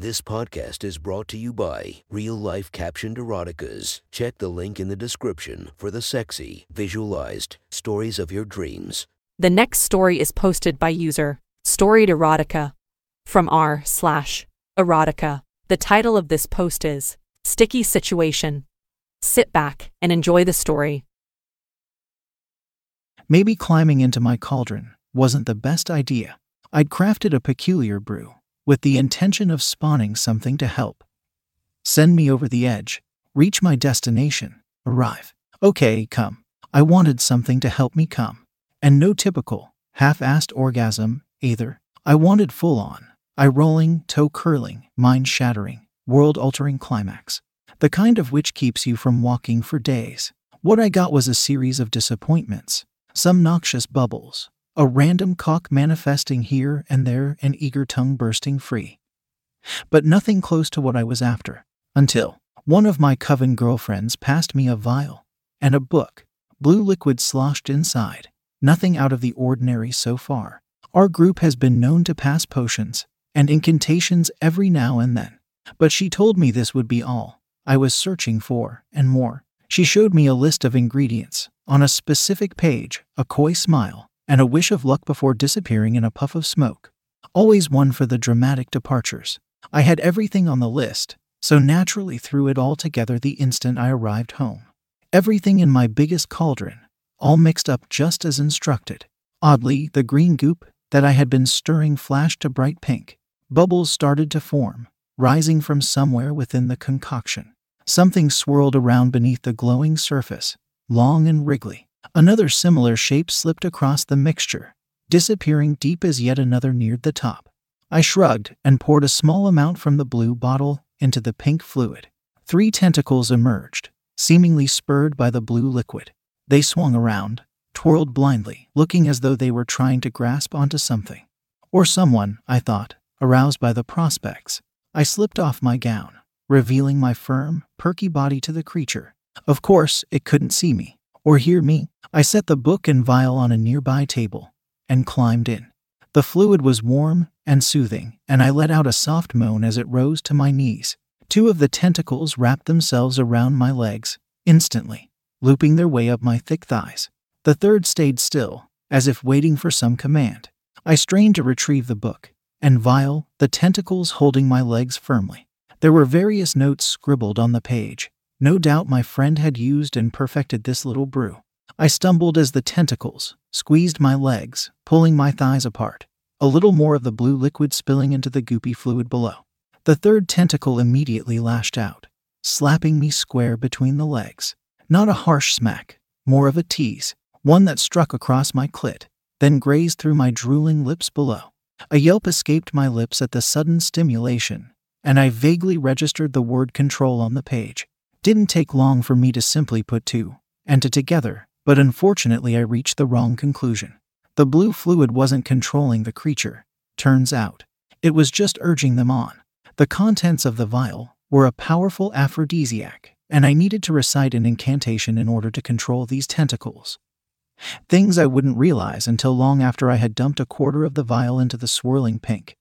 This podcast is brought to you by Real Life Captioned Eroticas. Check the link in the description for the sexy, visualized stories of your dreams. The next story is posted by user Storied Erotica from r slash erotica. The title of this post is Sticky Situation. Sit back and enjoy the story. Maybe climbing into my cauldron wasn't the best idea. I'd crafted a peculiar brew with the intention of spawning something to help. Send me over the edge, reach my destination, arrive. Okay, come. I wanted something to help me come. And no typical, half assed orgasm, either. I wanted full on, eye rolling, toe curling, mind shattering, world altering climax. The kind of which keeps you from walking for days. What I got was a series of disappointments, some noxious bubbles, a random cock manifesting here and there, an eager tongue bursting free. But nothing close to what I was after, until one of my coven girlfriends passed me a vial and a book, blue liquid sloshed inside. Nothing out of the ordinary so far. Our group has been known to pass potions and incantations every now and then, but she told me this would be all I was searching for and more. She showed me a list of ingredients on a specific page, a coy smile, and a wish of luck before disappearing in a puff of smoke. Always one for the dramatic departures. I had everything on the list, so naturally threw it all together the instant I arrived home. Everything in my biggest cauldron, all mixed up just as instructed. Oddly, the green goop that I had been stirring flashed to bright pink. Bubbles started to form, rising from somewhere within the concoction. Something swirled around beneath the glowing surface, long and wriggly. Another similar shape slipped across the mixture, disappearing deep as yet another neared the top. I shrugged and poured a small amount from the blue bottle into the pink fluid. Three tentacles emerged, seemingly spurred by the blue liquid. They swung around, twirled blindly, looking as though they were trying to grasp onto something. Or someone, I thought, aroused by the prospects. I slipped off my gown, revealing my firm, perky body to the creature. Of course, it couldn't see me or hear me. I set the book and vial on a nearby table and climbed in. The fluid was warm and soothing, and I let out a soft moan as it rose to my knees. Two of the tentacles wrapped themselves around my legs, instantly, looping their way up my thick thighs. The third stayed still, as if waiting for some command. I strained to retrieve the book and vial, the tentacles holding my legs firmly. There were various notes scribbled on the page, no doubt my friend had used and perfected this little brew. I stumbled as the tentacles squeezed my legs, pulling my thighs apart, a little more of the blue liquid spilling into the goopy fluid below. The third tentacle immediately lashed out, slapping me square between the legs. Not a harsh smack, more of a tease, one that struck across my clit, then grazed through my drooling lips below. A yelp escaped my lips at the sudden stimulation, and I vaguely registered the word control on the page. Didn't take long for me to simply put two and two together, but unfortunately I reached the wrong conclusion. The blue fluid wasn't controlling the creature, turns out. It was just urging them on. The contents of the vial were a powerful aphrodisiac, and I needed to recite an incantation in order to control these tentacles. Things I wouldn't realize until long after I had dumped a quarter of the vial into the swirling pink,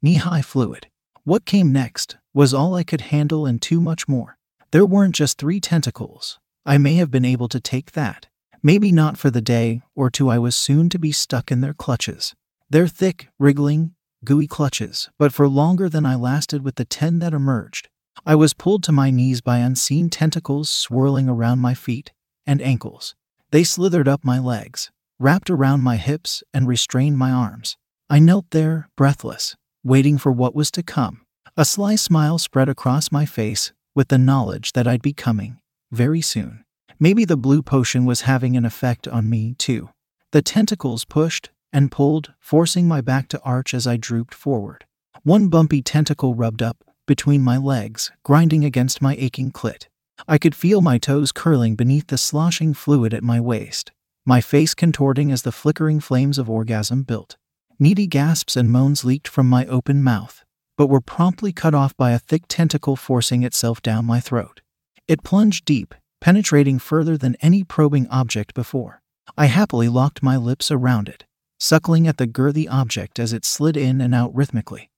knee high fluid. What came next was all I could handle and too much more. There weren't just three tentacles. I may have been able to take that. Maybe not for the day or two I was soon to be stuck in their clutches. Their thick, wriggling, gooey clutches, but for longer than I lasted with the ten that emerged. I was pulled to my knees by unseen tentacles swirling around my feet and ankles. They slithered up my legs, wrapped around my hips, and restrained my arms. I knelt there, breathless, waiting for what was to come. A sly smile spread across my face with the knowledge that I'd be coming, very soon. Maybe the blue potion was having an effect on me, too. The tentacles pushed and pulled, forcing my back to arch as I drooped forward. One bumpy tentacle rubbed up between my legs, grinding against my aching clit. I could feel my toes curling beneath the sloshing fluid at my waist, my face contorting as the flickering flames of orgasm built. Needy gasps and moans leaked from my open mouth but were promptly cut off by a thick tentacle forcing itself down my throat. It plunged deep, penetrating further than any probing object before. I happily locked my lips around it, suckling at the girthy object as it slid in and out rhythmically.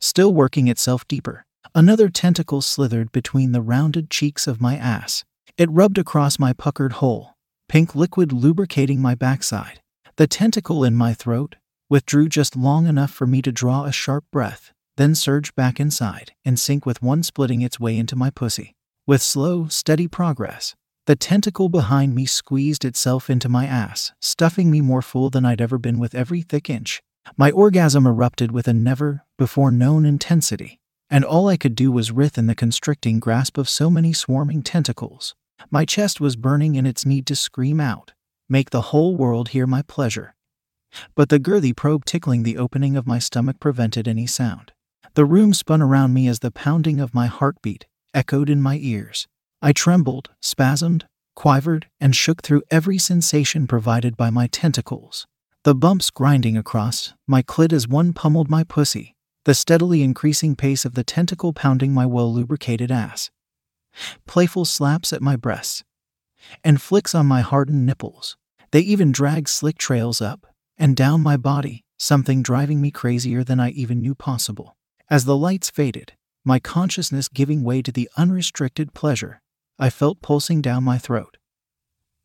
still working itself deeper. Another tentacle slithered between the rounded cheeks of my ass. It rubbed across my puckered hole, pink liquid lubricating my backside. The tentacle in my throat withdrew just long enough for me to draw a sharp breath, then surge back inside and sink with one splitting its way into my pussy. With slow, steady progress, the tentacle behind me squeezed itself into my ass, stuffing me more full than I'd ever been with every thick inch. My orgasm erupted with a never before known intensity, and all I could do was writhe in the constricting grasp of so many swarming tentacles. My chest was burning in its need to scream out, make the whole world hear my pleasure. But the girthy probe tickling the opening of my stomach prevented any sound. The room spun around me as the pounding of my heartbeat echoed in my ears. I trembled, spasmed, quivered, and shook through every sensation provided by my tentacles. The bumps grinding across my clit as one pummeled my pussy, the steadily increasing pace of the tentacle pounding my well lubricated ass, playful slaps at my breasts, and flicks on my hardened nipples. They even dragged slick trails up and down my body, something driving me crazier than I even knew possible. As the lights faded, my consciousness giving way to the unrestricted pleasure I felt pulsing down my throat,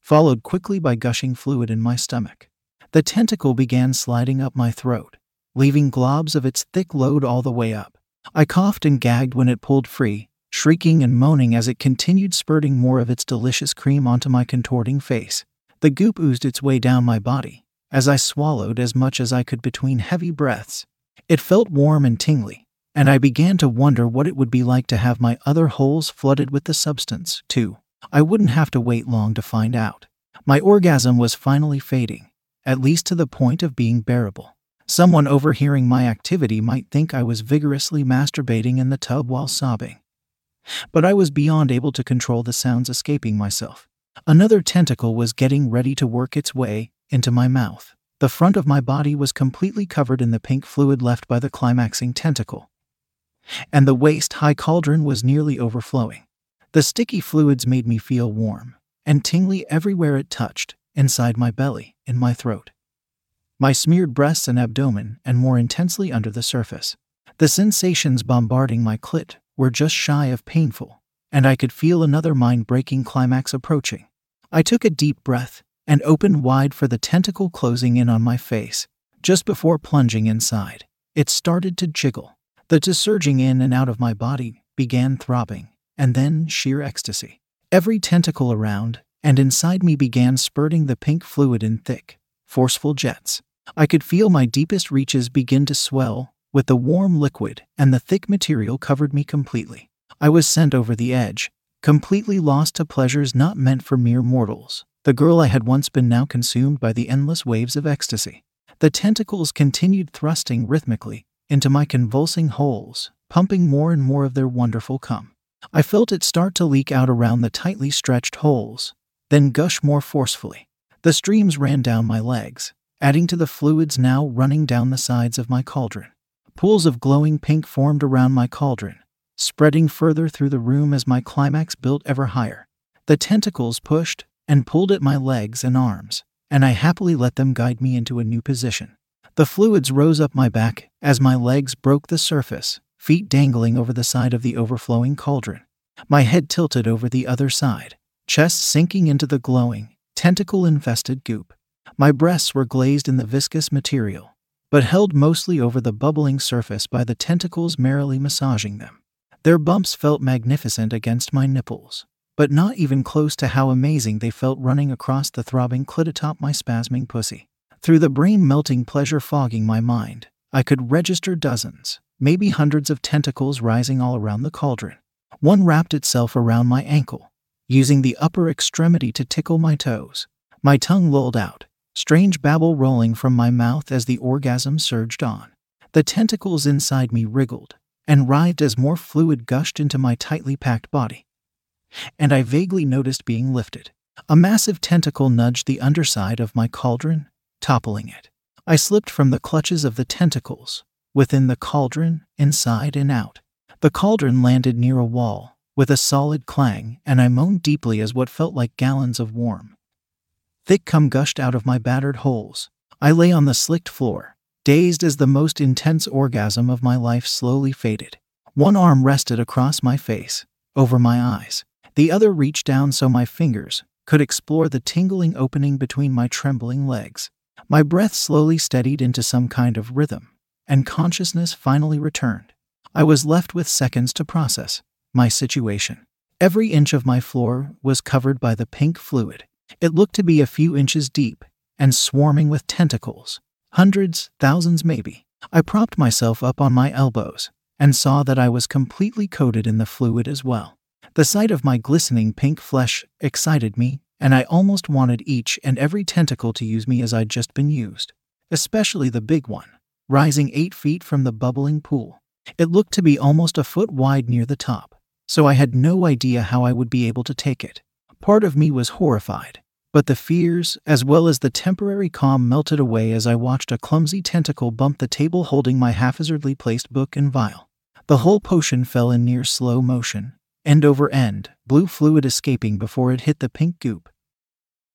followed quickly by gushing fluid in my stomach. The tentacle began sliding up my throat, leaving globs of its thick load all the way up. I coughed and gagged when it pulled free, shrieking and moaning as it continued spurting more of its delicious cream onto my contorting face. The goop oozed its way down my body as I swallowed as much as I could between heavy breaths. It felt warm and tingly, and I began to wonder what it would be like to have my other holes flooded with the substance, too. I wouldn't have to wait long to find out. My orgasm was finally fading, at least to the point of being bearable. Someone overhearing my activity might think I was vigorously masturbating in the tub while sobbing. But I was beyond able to control the sounds escaping myself. Another tentacle was getting ready to work its way into my mouth. The front of my body was completely covered in the pink fluid left by the climaxing tentacle and the waist high cauldron was nearly overflowing. The sticky fluids made me feel warm and tingly everywhere it touched inside my belly, in my throat, my smeared breasts and abdomen, and more intensely under the surface. The sensations bombarding my clit were just shy of painful, and I could feel another mind breaking climax approaching. I took a deep breath and opened wide for the tentacle closing in on my face. Just before plunging inside, it started to jiggle, the surging in and out of my body began throbbing, and then sheer ecstasy. Every tentacle around and inside me began spurting the pink fluid in thick, forceful jets. I could feel my deepest reaches begin to swell with the warm liquid, and the thick material covered me completely. I was sent over the edge, completely lost to pleasures not meant for mere mortals. The girl I had once been now consumed by the endless waves of ecstasy. The tentacles continued thrusting rhythmically, into my convulsing holes, pumping more and more of their wonderful cum. I felt it start to leak out around the tightly stretched holes, then gush more forcefully. The streams ran down my legs, adding to the fluids now running down the sides of my cauldron. Pools of glowing pink formed around my cauldron, spreading further through the room as my climax built ever higher. The tentacles pushed and pulled at my legs and arms, and I happily let them guide me into a new position. The fluids rose up my back as my legs broke the surface, feet dangling over the side of the overflowing cauldron. My head tilted over the other side, chest sinking into the glowing, tentacle infested goop. My breasts were glazed in the viscous material, but held mostly over the bubbling surface by the tentacles merrily massaging them. Their bumps felt magnificent against my nipples, but not even close to how amazing they felt running across the throbbing clit atop my spasming pussy. Through the brain melting pleasure fogging my mind, I could register dozens, maybe hundreds of tentacles rising all around the cauldron. One wrapped itself around my ankle, using the upper extremity to tickle my toes. My tongue lolled out, strange babble rolling from my mouth as the orgasm surged on. The tentacles inside me wriggled and writhed as more fluid gushed into my tightly packed body. And I vaguely noticed being lifted. A massive tentacle nudged the underside of my cauldron toppling it. I slipped from the clutches of the tentacles, within the cauldron, inside and out. The cauldron landed near a wall, with a solid clang, and I moaned deeply as what felt like gallons of warm. Thick cum gushed out of my battered holes. I lay on the slicked floor, Dazed as the most intense orgasm of my life slowly faded. One arm rested across my face, over my eyes. The other reached down so my fingers could explore the tingling opening between my trembling legs. My breath slowly steadied into some kind of rhythm, and consciousness finally returned. I was left with seconds to process my situation. Every inch of my floor was covered by the pink fluid. It looked to be a few inches deep and swarming with tentacles. Hundreds, thousands maybe. I propped myself up on my elbows and saw that I was completely coated in the fluid as well. The sight of my glistening pink flesh excited me, and I almost wanted each and every tentacle to use me as I'd just been used, especially the big one, rising eight feet from the bubbling pool. It looked to be almost a foot wide near the top, so I had no idea how I would be able to take it. Part of me was horrified, but the fears, as well as the temporary calm, melted away as I watched a clumsy tentacle bump the table holding my haphazardly placed book and vial. The whole potion fell in near slow motion, end over end, blue fluid escaping before it hit the pink goop.